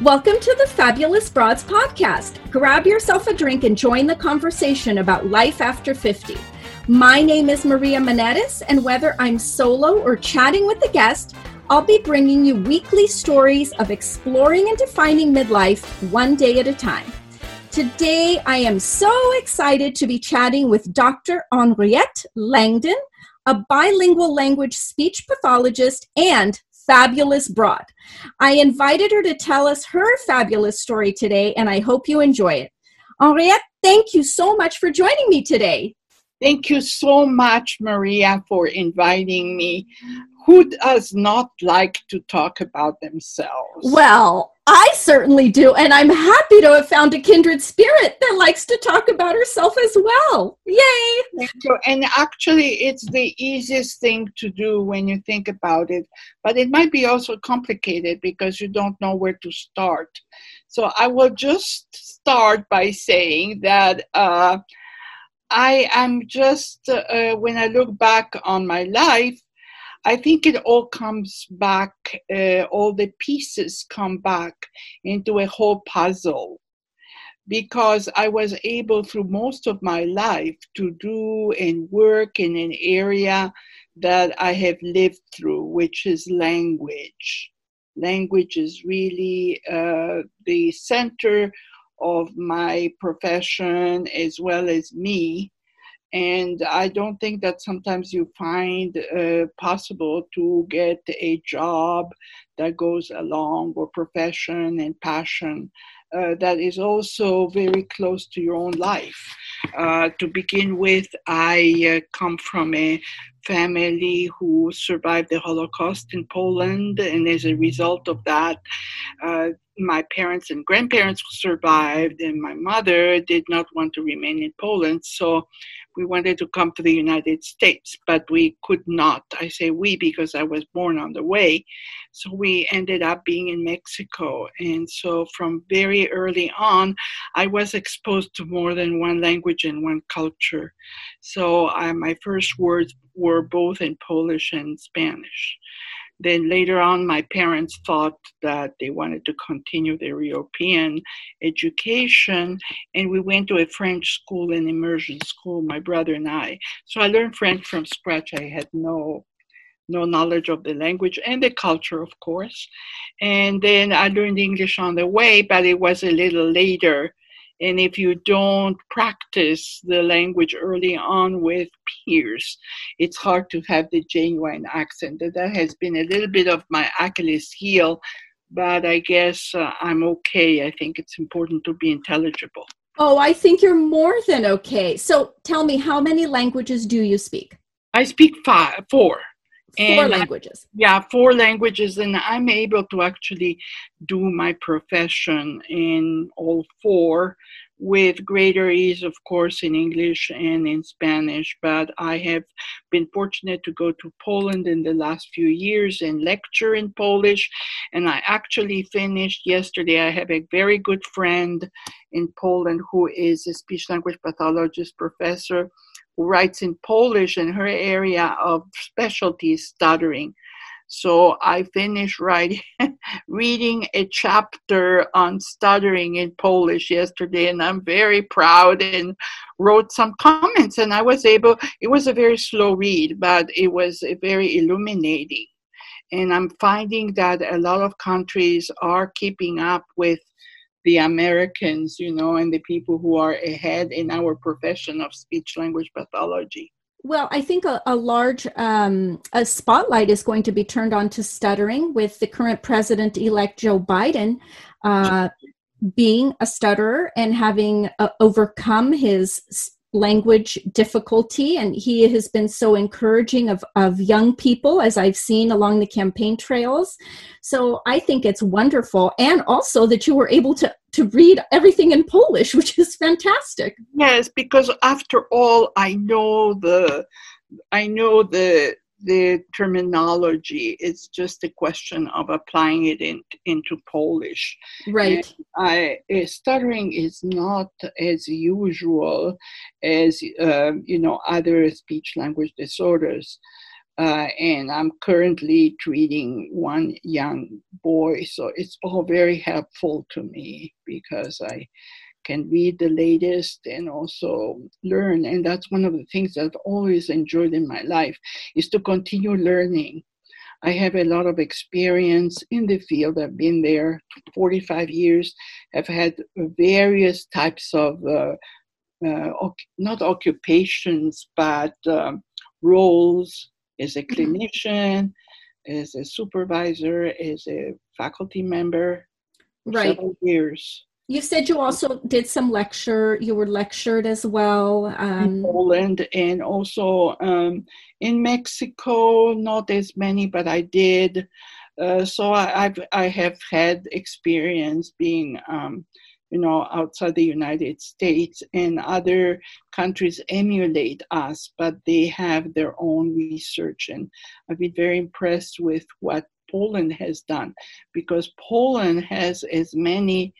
Welcome to the Fabulous Broads podcast. Grab yourself a drink and join the conversation about life after 50. My name is Maria Manetis, and whether I'm solo or chatting with a guest, I'll be bringing you weekly stories of exploring and defining midlife one day at a time. Today, I am so excited to be chatting with Dr. Henriette Langdon, a bilingual language speech pathologist and fabulous broad. I invited her to tell us her fabulous story today, and I hope you enjoy it. Henriette, thank you so much for joining me today. Thank you so much, Maria, for inviting me. Who does not like to talk about themselves? Well, I certainly do, and I'm happy to have found a kindred spirit that likes to talk about herself as well. Yay! And actually, it's the easiest thing to do when you think about it, but it might be also complicated because you don't know where to start. So I will just start by saying that. Uh, I am just, uh, when I look back on my life, I think it all comes back, uh, all the pieces come back into a whole puzzle because I was able through most of my life to do and work in an area that I have lived through, which is language. Language is really uh, the center of my profession as well as me and I don't think that sometimes you find uh, possible to get a job that goes along with profession and passion uh, that is also very close to your own life. Uh, to begin with, I uh, come from a family who survived the Holocaust in Poland, and as a result of that, uh, my parents and grandparents survived, and my mother did not want to remain in Poland. So we wanted to come to the United States, but we could not. I say we because I was born on the way. So we ended up being in Mexico. And so from very early on, I was exposed to more than one language and one culture. So I, my first words were both in Polish and Spanish. Then later on, my parents thought that they wanted to continue their European education, and we went to a French school, an immersion school, my brother and I. So I learned French from scratch. I had no no knowledge of the language and the culture, of course. And then I learned English on the way, but it was a little later and if you don't practice the language early on with peers, it's hard to have the genuine accent. That has been a little bit of my Achilles heel, but I guess uh, I'm okay. I think it's important to be intelligible. Oh, I think you're more than okay. So tell me, how many languages do you speak? I speak five, four. Four languages. I, yeah, four languages, and I'm able to actually do my profession in all four with greater ease, of course, in English and in Spanish. But I have been fortunate to go to Poland in the last few years and lecture in Polish. And I actually finished yesterday. I have a very good friend in Poland who is a speech language pathologist professor who writes in Polish, and her area of specialty is stuttering. So I finished writing, reading a chapter on stuttering in Polish yesterday, and I'm very proud and wrote some comments. And I was able, it was a very slow read, but it was very illuminating. And I'm finding that a lot of countries are keeping up with the Americans, you know, and the people who are ahead in our profession of speech language pathology. Well, I think a, a large um, a spotlight is going to be turned on to stuttering with the current president elect Joe Biden uh, being a stutterer and having uh, overcome his language difficulty and he has been so encouraging of, of young people as i've seen along the campaign trails. So i think it's wonderful and also that you were able to to read everything in polish which is fantastic. Yes because after all i know the i know the the terminology. It's just a question of applying it in, into Polish. Right. I, stuttering is not as usual as uh, you know other speech language disorders. Uh, and I'm currently treating one young boy, so it's all very helpful to me because I can read the latest and also learn. And that's one of the things that I've always enjoyed in my life is to continue learning. I have a lot of experience in the field. I've been there 45 years. I've had various types of uh, uh, not occupations, but um, roles as a mm-hmm. clinician, as a supervisor, as a faculty member. right. Several years. You said you also did some lecture. You were lectured as well. Um, in Poland and also um, in Mexico, not as many, but I did. Uh, so I, I've, I have had experience being, um, you know, outside the United States, and other countries emulate us, but they have their own research, and I've been very impressed with what Poland has done, because Poland has as many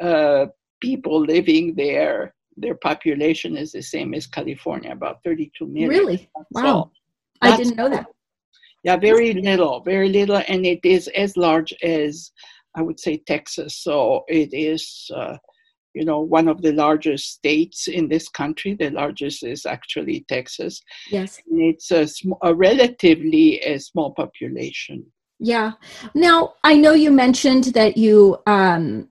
uh, people living there, their population is the same as California, about 32 million. Really? Wow. I didn't know that. Yeah, very little, very little, and it is as large as I would say Texas. So it is, uh, you know, one of the largest states in this country. The largest is actually Texas. Yes. And it's a, sm- a relatively a small population. Yeah. Now I know you mentioned that you um,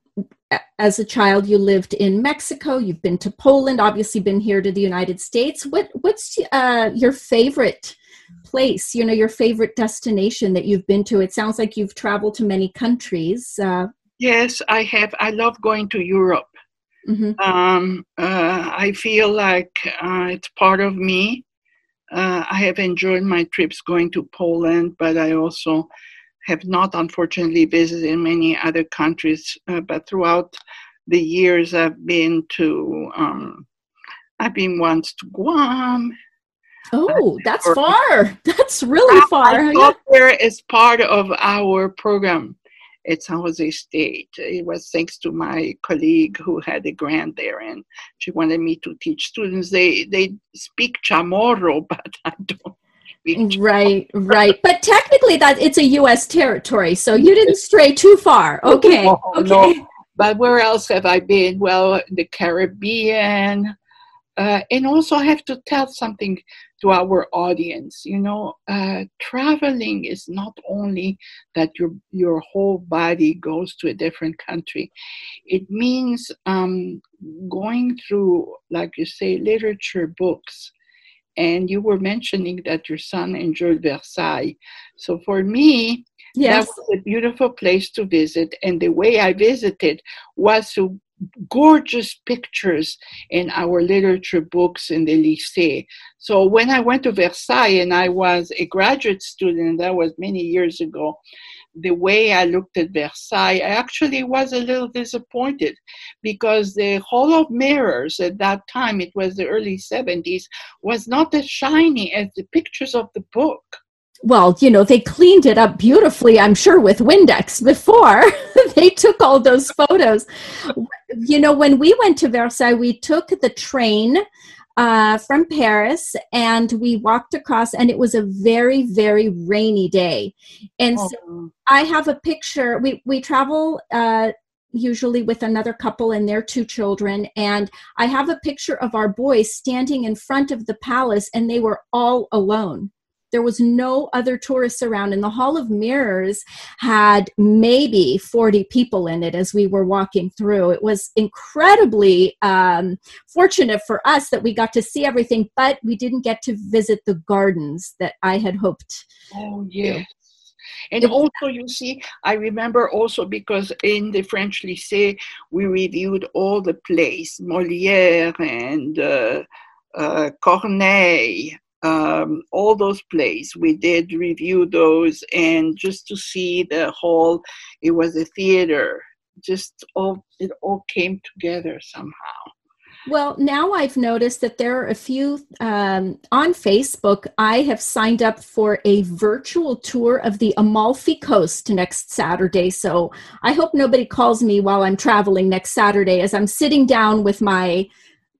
as a child you lived in mexico you've been to poland obviously been here to the united states. What what's uh, your favorite place you know your favorite destination that you've been to? It sounds like you've traveled to many countries uh, yes i have. I love going to europe. Mm-hmm. um, uh, i feel like uh, it's part of me. Uh, i have enjoyed my trips going to poland but i also have not unfortunately visited many other countries, uh, but throughout the years I've been to, um, I've been once to Guam. Oh, that's or, far. That's really far. I got there as part of our program at San Jose State. It was thanks to my colleague who had a grant there, and she wanted me to teach students. They they speak Chamorro, but I don't right right. But technically that it's a us territory so you didn't stray too far. Okay no, okay. No. but where else have i been? Well the caribbean. Uh, and also i have to tell something to our audience. You know uh, traveling is not only that your your whole body goes to a different country. It means um, going through like you say literature books and you were mentioning that your son enjoyed Versailles. So for me, yes. that was a beautiful place to visit. And the way I visited was to gorgeous pictures in our literature books in the lycée. So when I went to Versailles and I was a graduate student, that was many years ago, the way I looked at Versailles, I actually was a little disappointed because the Hall of Mirrors at that time, it was the early 70s, was not as shiny as the pictures of the book. Well, you know, they cleaned it up beautifully, I'm sure, with Windex before they took all those photos. You know, when we went to Versailles, we took the train uh, from Paris, and we walked across, and it was a very, very rainy day. And oh. so I have a picture. We we travel uh, usually with another couple and their two children, and I have a picture of our boys standing in front of the palace, and they were all alone. There was no other tourists around, and the Hall of Mirrors had maybe 40 people in it as we were walking through. It was incredibly um, fortunate for us that we got to see everything, but we didn't get to visit the gardens that I had hoped. Oh, yes. And also, you see, I remember also because in the French Lycée, we reviewed all the plays, Molière and uh, uh, Corneille, um, all those plays. We did review those, and just to see the whole, it was a theater. Just all it all came together somehow. Well, now I've noticed that there are a few um, on Facebook. I have signed up for a virtual tour of the Amalfi Coast next Saturday. So I hope nobody calls me while I'm traveling next Saturday as I'm sitting down with my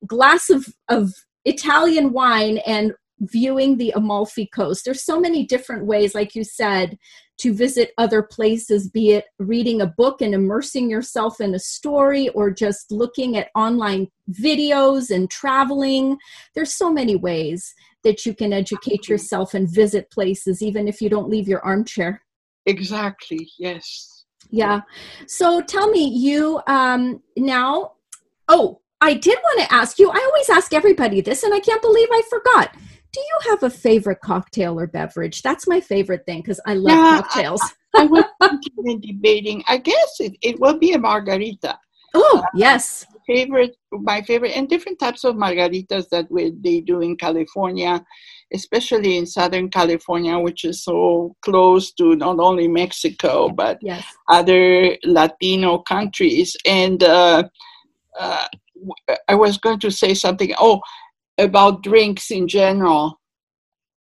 glass of, of Italian wine and viewing the Amalfi Coast. There's so many different ways, like you said, to visit other places, be it reading a book and immersing yourself in a story or just looking at online videos and traveling. There's so many ways that you can educate yourself and visit places, even if you don't leave your armchair. Exactly, yes. Yeah. So tell me, you um, now, oh, I did want to ask you, I always ask everybody this, and I can't believe I forgot do you have a favorite cocktail or beverage? That's my favorite thing because I love yeah, cocktails. I, I was debating. I guess it, it will be a margarita. Oh, uh, yes. Favorite, my favorite, and different types of margaritas that we, they do in California, especially in Southern California, which is so close to not only Mexico but yes. other Latino countries. And uh, uh, I was going to say something. Oh, about drinks in general.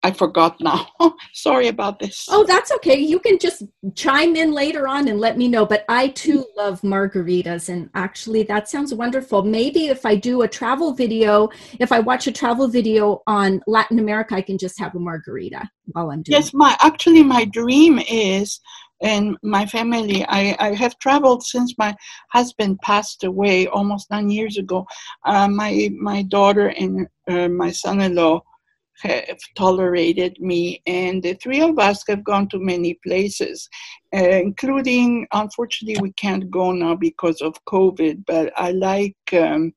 I forgot now. Sorry about this. Oh, that's okay. You can just chime in later on and let me know. But I too love margaritas. And actually, that sounds wonderful. Maybe if I do a travel video, if I watch a travel video on Latin America, I can just have a margarita while I'm doing Yes, my actually, my dream is and my family I, I have traveled since my husband passed away almost nine years ago uh, my my daughter and uh, my son-in-law have tolerated me and the three of us have gone to many places uh, including unfortunately we can't go now because of covid but i like um,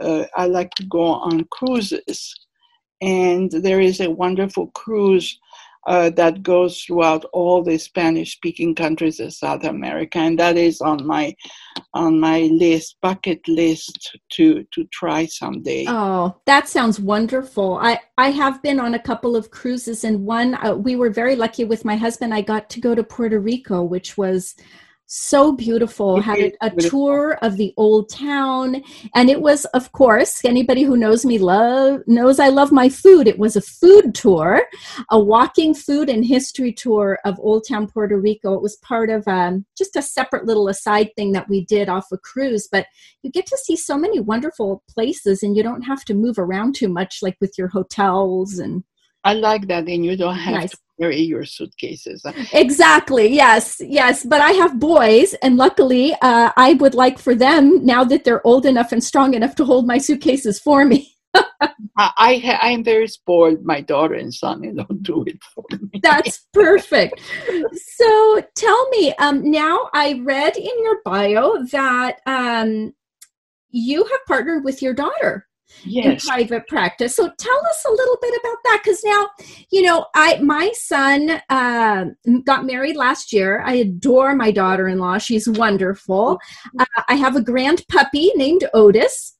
uh, i like to go on cruises. And there is a wonderful cruise uh, that goes throughout all the Spanish speaking countries of South America, and that is on my on my list bucket list to to try someday. Oh, that sounds wonderful. I I have been on a couple of cruises, and one uh, we were very lucky with my husband. I got to go to Puerto Rico, which was so beautiful had a, a, tour of the old town and it was of course anybody who knows me love knows i love my food. It was a food tour a walking food and history tour of old town puerto rico. It was part of um, just a separate little aside thing that we did off a cruise but you get to see so many wonderful places and you don't have to move around too much like with your hotels and I like that, and you don't have nice. to carry your suitcases. Exactly. Yes. Yes. But I have boys, and luckily, uh, I would like for them now that they're old enough and strong enough to hold my suitcases for me. I I am very spoiled. My daughter and son they don't do it for me. That's perfect. so tell me, um, now I read in your bio that um, you have partnered with your daughter yes. in private practice. So tell us a little bit about that because now, you know, I my son uh, got married last year. I adore my daughter-in-law; she's wonderful. Uh, I have a grand puppy named Otis.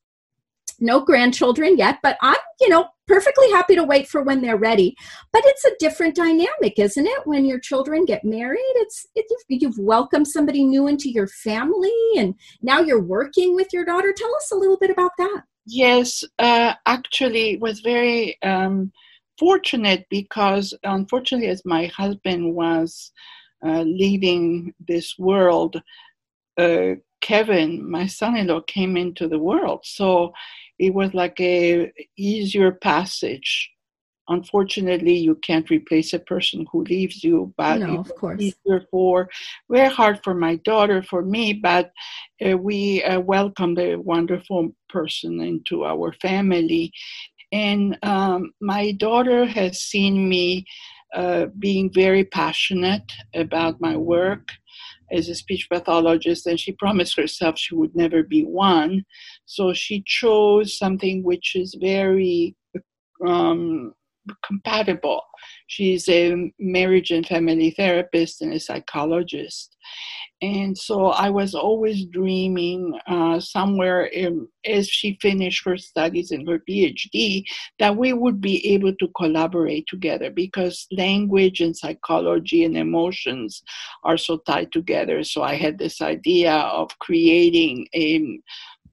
No grandchildren yet, but I'm, you know, perfectly happy to wait for when they're ready. But it's a different dynamic, isn't it? When your children get married, it's it, you've welcomed somebody new into your family, and now you're working with your daughter. Tell us a little bit about that. Yes, uh, actually, it was very um, fortunate because, unfortunately, as my husband was uh, leaving this world, uh, Kevin, my son-in-law, came into the world. So it was like a easier passage unfortunately you can't replace a person who leaves you but no, of course for very hard for my daughter for me but uh, we uh, welcomed a wonderful person into our family and um, my daughter has seen me uh, being very passionate about my work as a speech pathologist, and she promised herself she would never be one. So she chose something which is very um, compatible. She's a marriage and family therapist and a psychologist. And so I was always dreaming uh, somewhere in, as she finished her studies and her PhD that we would be able to collaborate together because language and psychology and emotions are so tied together. So I had this idea of creating a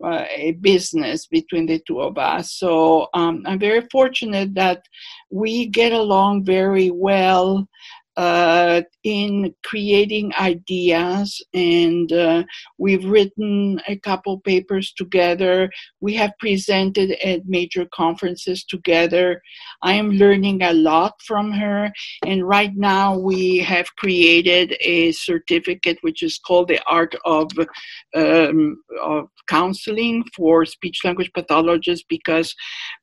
uh, a business between the two of us. So um, I'm very fortunate that we get along very well. Uh, in creating ideas, and uh, we've written a couple papers together. We have presented at major conferences together. I am learning a lot from her, and right now we have created a certificate which is called the Art of, um, of Counseling for Speech Language Pathologists because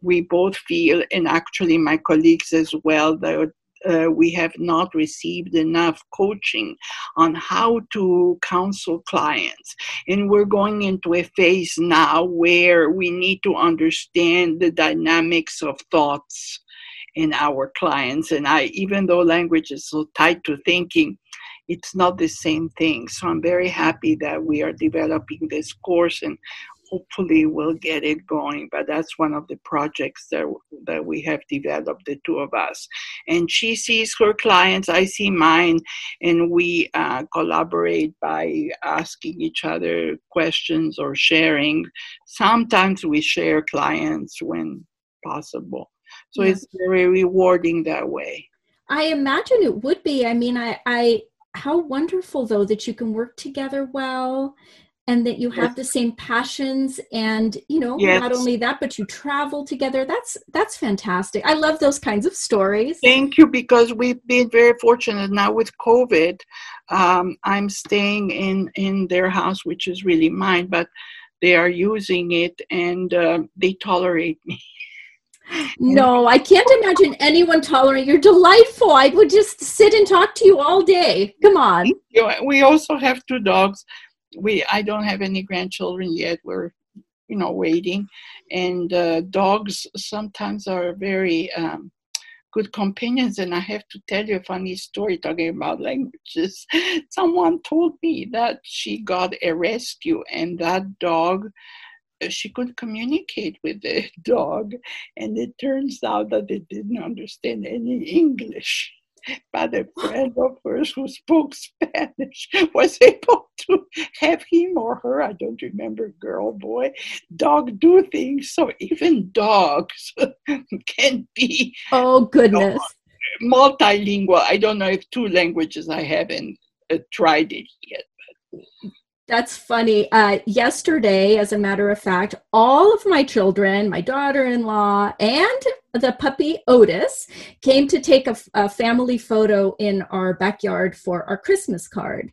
we both feel, and actually my colleagues as well, that uh, we have not received enough coaching on how to counsel clients. And we're going into a phase now where we need to understand the dynamics of thoughts in our clients. And I, even though language is so tied to thinking, it's not the same thing. So I'm very happy that we are developing this course and hopefully we'll get it going. But that's one of the projects that, that we have developed, the two of us. And she sees her clients, I see mine, and we uh, collaborate by asking each other questions or sharing. Sometimes we share clients when possible. So yeah. it's very rewarding that way. I imagine it would be. I mean, I, I how wonderful though that you can work together well and that you have the same passions and you know yes. not only that but you travel together that's that's fantastic i love those kinds of stories thank you because we've been very fortunate now with covid um, i'm staying in in their house which is really mine but they are using it and uh, they tolerate me no, I can't imagine anyone tolerating. You're delightful. I would just sit and talk to you all day. Come on. We also have two dogs we I don't have any grandchildren yet. We're you know waiting, and uh, dogs sometimes are very um, good companions. And I have to tell you a funny story talking about languages. Someone told me that she got a rescue, and that dog she could communicate with the dog, and it turns out that it didn't understand any English but a friend of hers who spoke Spanish was able to have him or her, I don't remember, girl, boy, dog do things. So even dogs can be. Oh, goodness. You know, multilingual. I don't know if two languages I haven't uh, tried it yet. But. That's funny. Uh, yesterday, as a matter of fact, all of my children, my daughter in law, and the puppy Otis came to take a, family photo in our backyard for our Christmas card.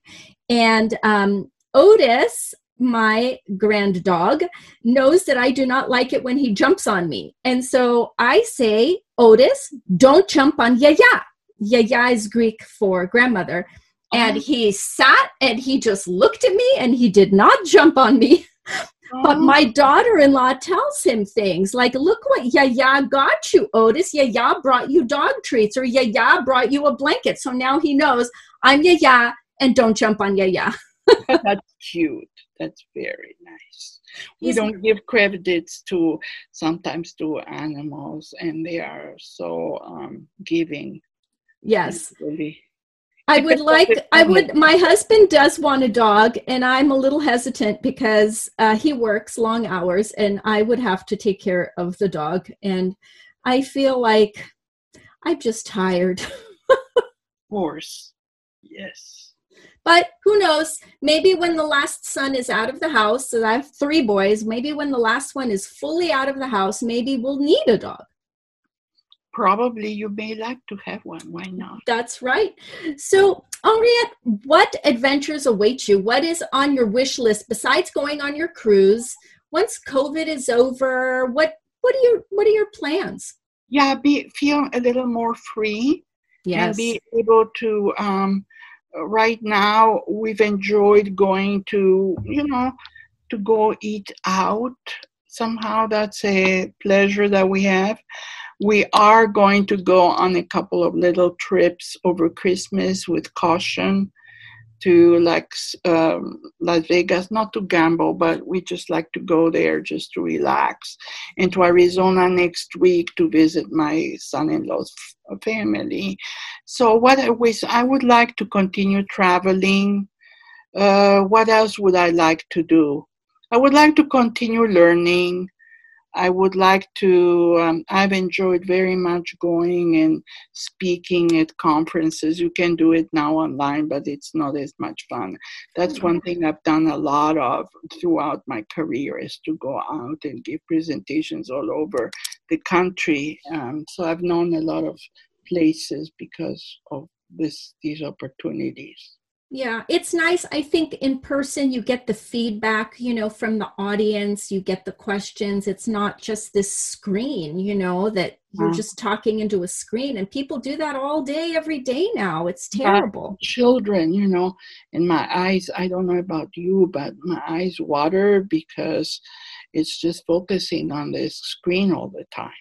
And um, Otis, my grand dog, knows that I do not like it when he jumps on me. And so I say, Otis, don't jump on Yaya. Yaya is Greek for grandmother and uh-huh. he sat and he just looked at me and he did not jump on me. But oh. my daughter in law tells him things like, Look what Yaya got you, Otis. Yaya brought you dog treats, or Yaya brought you a blanket. So now he knows I'm Yaya and don't jump on Yaya. That's cute. That's very nice. We He's, don't give credits to sometimes to animals, and they are so um, giving. Yes. Really I would like, I would, my husband does want a dog, and I'm a little hesitant because uh, he works long hours and I would have to take care of the dog. And I feel like I'm just tired. of course. Yes. But who knows? Maybe when the last son is out of the house, so I have three boys, maybe when the last one is fully out of the house, maybe we'll need a dog probably you may like to have one. Why not? That's right. So, Henriette, what adventures await you? What is on your wish list besides going on your cruise? Once COVID is over, what what are your what are your plans? Yeah, be feel a little more free. Yes. And be able to um right now we've enjoyed going to, you know, to go eat out. Somehow that's a pleasure that we have we are going to go on a couple of little trips over Christmas with caution to like um, Las Vegas, not to gamble, but we just like to go there just to relax, and to Arizona next week to visit my son-in-law's family. So what I wish I would like to continue traveling. Uh, what else would I like to do? I would like to continue learning. I would like to. Um, I've enjoyed very much going and speaking at conferences. You can do it now online, but it's not as much fun. That's one thing I've done a lot of throughout my career is to go out and give presentations all over the country. Um, so I've known a lot of places because of this these opportunities. Yeah, it's nice. I think in person you get the feedback, you know, from the audience, you get the questions. It's not just this screen, you know, that you're Mm. just talking into a screen and people do that all day every day now. It's terrible. children, you know, and my eyes, I don't know about you, but my eyes water because it's just focusing on this screen all the time.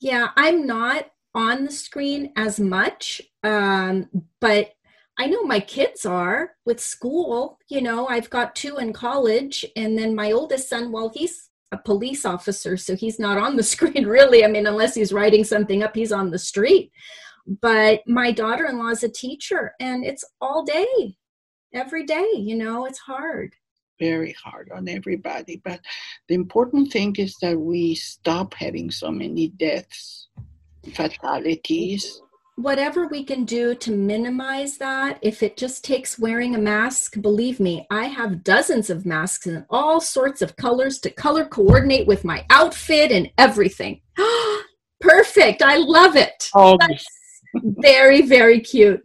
Yeah, I'm not on the screen as much, um, but I know my kids are with school. You know, I've got two in college, and then my oldest son, well, he's a police officer, so he's not on the screen really. I mean, unless he's writing something up, he's on the street. But my daughter in law is a teacher, and it's all day, every day. You know, it's hard. Very hard on everybody. But the important thing is that we stop having so many deaths, fatalities. Whatever we can do to minimize that, if it just takes wearing a mask, believe me, I have dozens of masks in all sorts of colors to color coordinate with my outfit and everything. Perfect. I love it. Oh, That's very, very cute.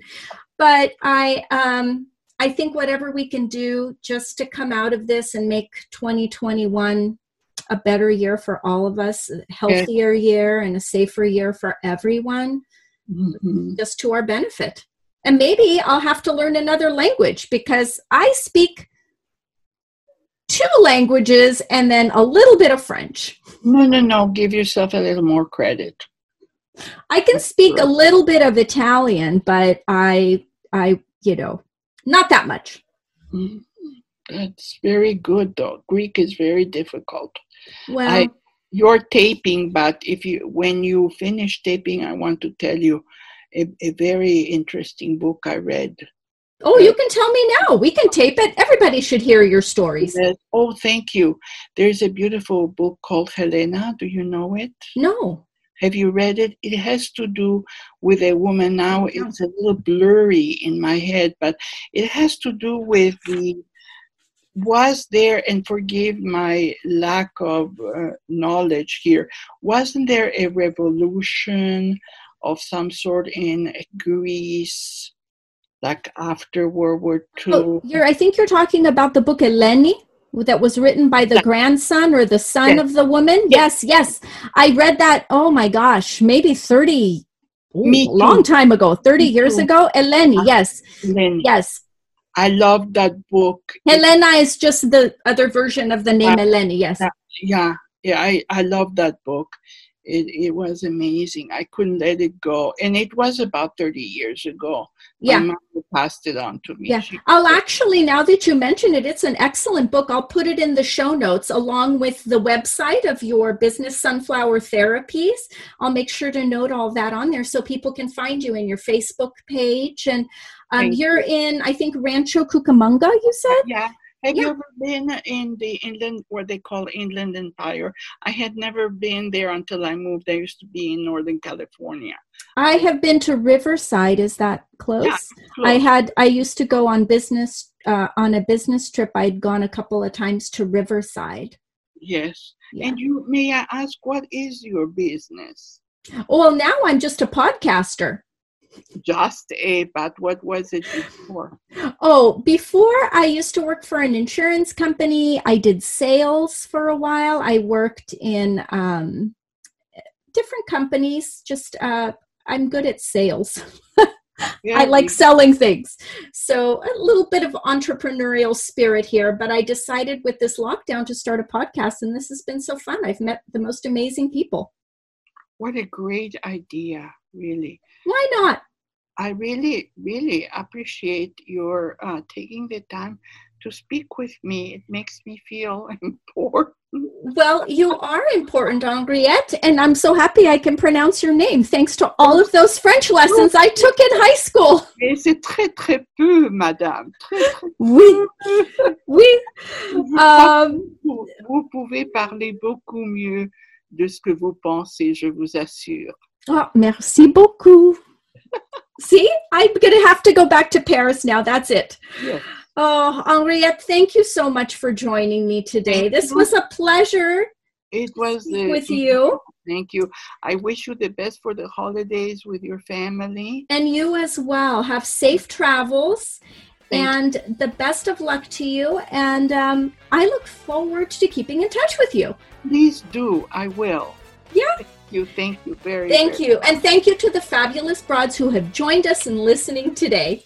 But I um I think whatever we can do just to come out of this and make 2021 a better year for all of us, a healthier year and a safer year for everyone mhm. just to our benefit. And maybe I'll have to learn another language because I speak two languages and then a little bit of French. no, no, no. Give yourself a little more credit. I can speak a little bit of Italian, but I I, you know, not that much. Mhm. That's very good, though. Greek is very difficult. Well, I, you're taping, but if you when you finish taping, I want to tell you a, a very interesting book I read. oh, you can tell me now. We can tape it. Everybody should hear your stories. Oh, thank you. There's a beautiful book called Helena. Do you know it? No. Have you read it? It has to do with a woman. Now it's a little blurry in my head, but it has to do with the was there and forgive my lack of uh, knowledge here wasn't there a revolution of some sort in greece like after world war ii Oh, you're I think you're talking about the book Eleni that was written by the grandson or the son Yes. of the woman. Yes, yes. I read that, oh my gosh, maybe 30 ooh, long time ago, 30 Me years too. ago. Eleni, Uh, yes. Then Yes. I love that book Helena is just the other version of the name Uh, Eleni, yes. yeah. yeah yeah i i love that book it, it was amazing i couldn't let it go and it was about 30 years ago Yeah. my mother passed it on to me Yeah. She- I'll actually, now that you mention it, it's an excellent book. I'll put it in the show notes along with the website of your business sunflower therapies. I'll make sure to note all that on there so people can find you in your Facebook page. And um, you're in, I think, Rancho Cucamonga, you said? yeah have Yeah. you ever been in the inland what they call inland empire i had never been there until i moved i used to be in northern california I have been to Riverside. Is that close? Yeah, I had, I used to go on business, uh, on a business trip. I'd gone a couple of times to Riverside. yes Yeah. and you may i ask what is your business Well, now I'm just a podcaster. Just a but what was it before Oh, before I used to work for an insurance company. I did sales for a while. I worked in um, different companies. Just uh, I'm good at sales. yeah, I like selling things. So a little bit of entrepreneurial spirit here, but I decided with this lockdown to start a podcast, and this has been so fun. I've met the most amazing people. what a great idea really Why not? I really, really appreciate your uh, taking the time to speak with me. It makes me feel important. Well, you are important, Henriette, and I'm so happy I can pronounce your name thanks to all of those French lessons I took in high school. Et c'est très, très peu, madame. Très, très peu. Oui, oui. Um, vous pouvez parler beaucoup mieux de ce que vous pensez, je vous assure. Oh, merci beaucoup. See, I'm going to have to go back to Paris now. That's it. Yes. Oh, Henriette, thank you so much for joining me today. This you. was a pleasure It was uh, with you Thank you. I wish you the best for the holidays with your family. and you as well. Have safe travels Thank you. and the best of luck to you. And um, I look forward to keeping in touch with you. Please do. I will. Yeah. Thank you. Thank you very Thank very you. And thank you to the fabulous broads who have joined us in listening today.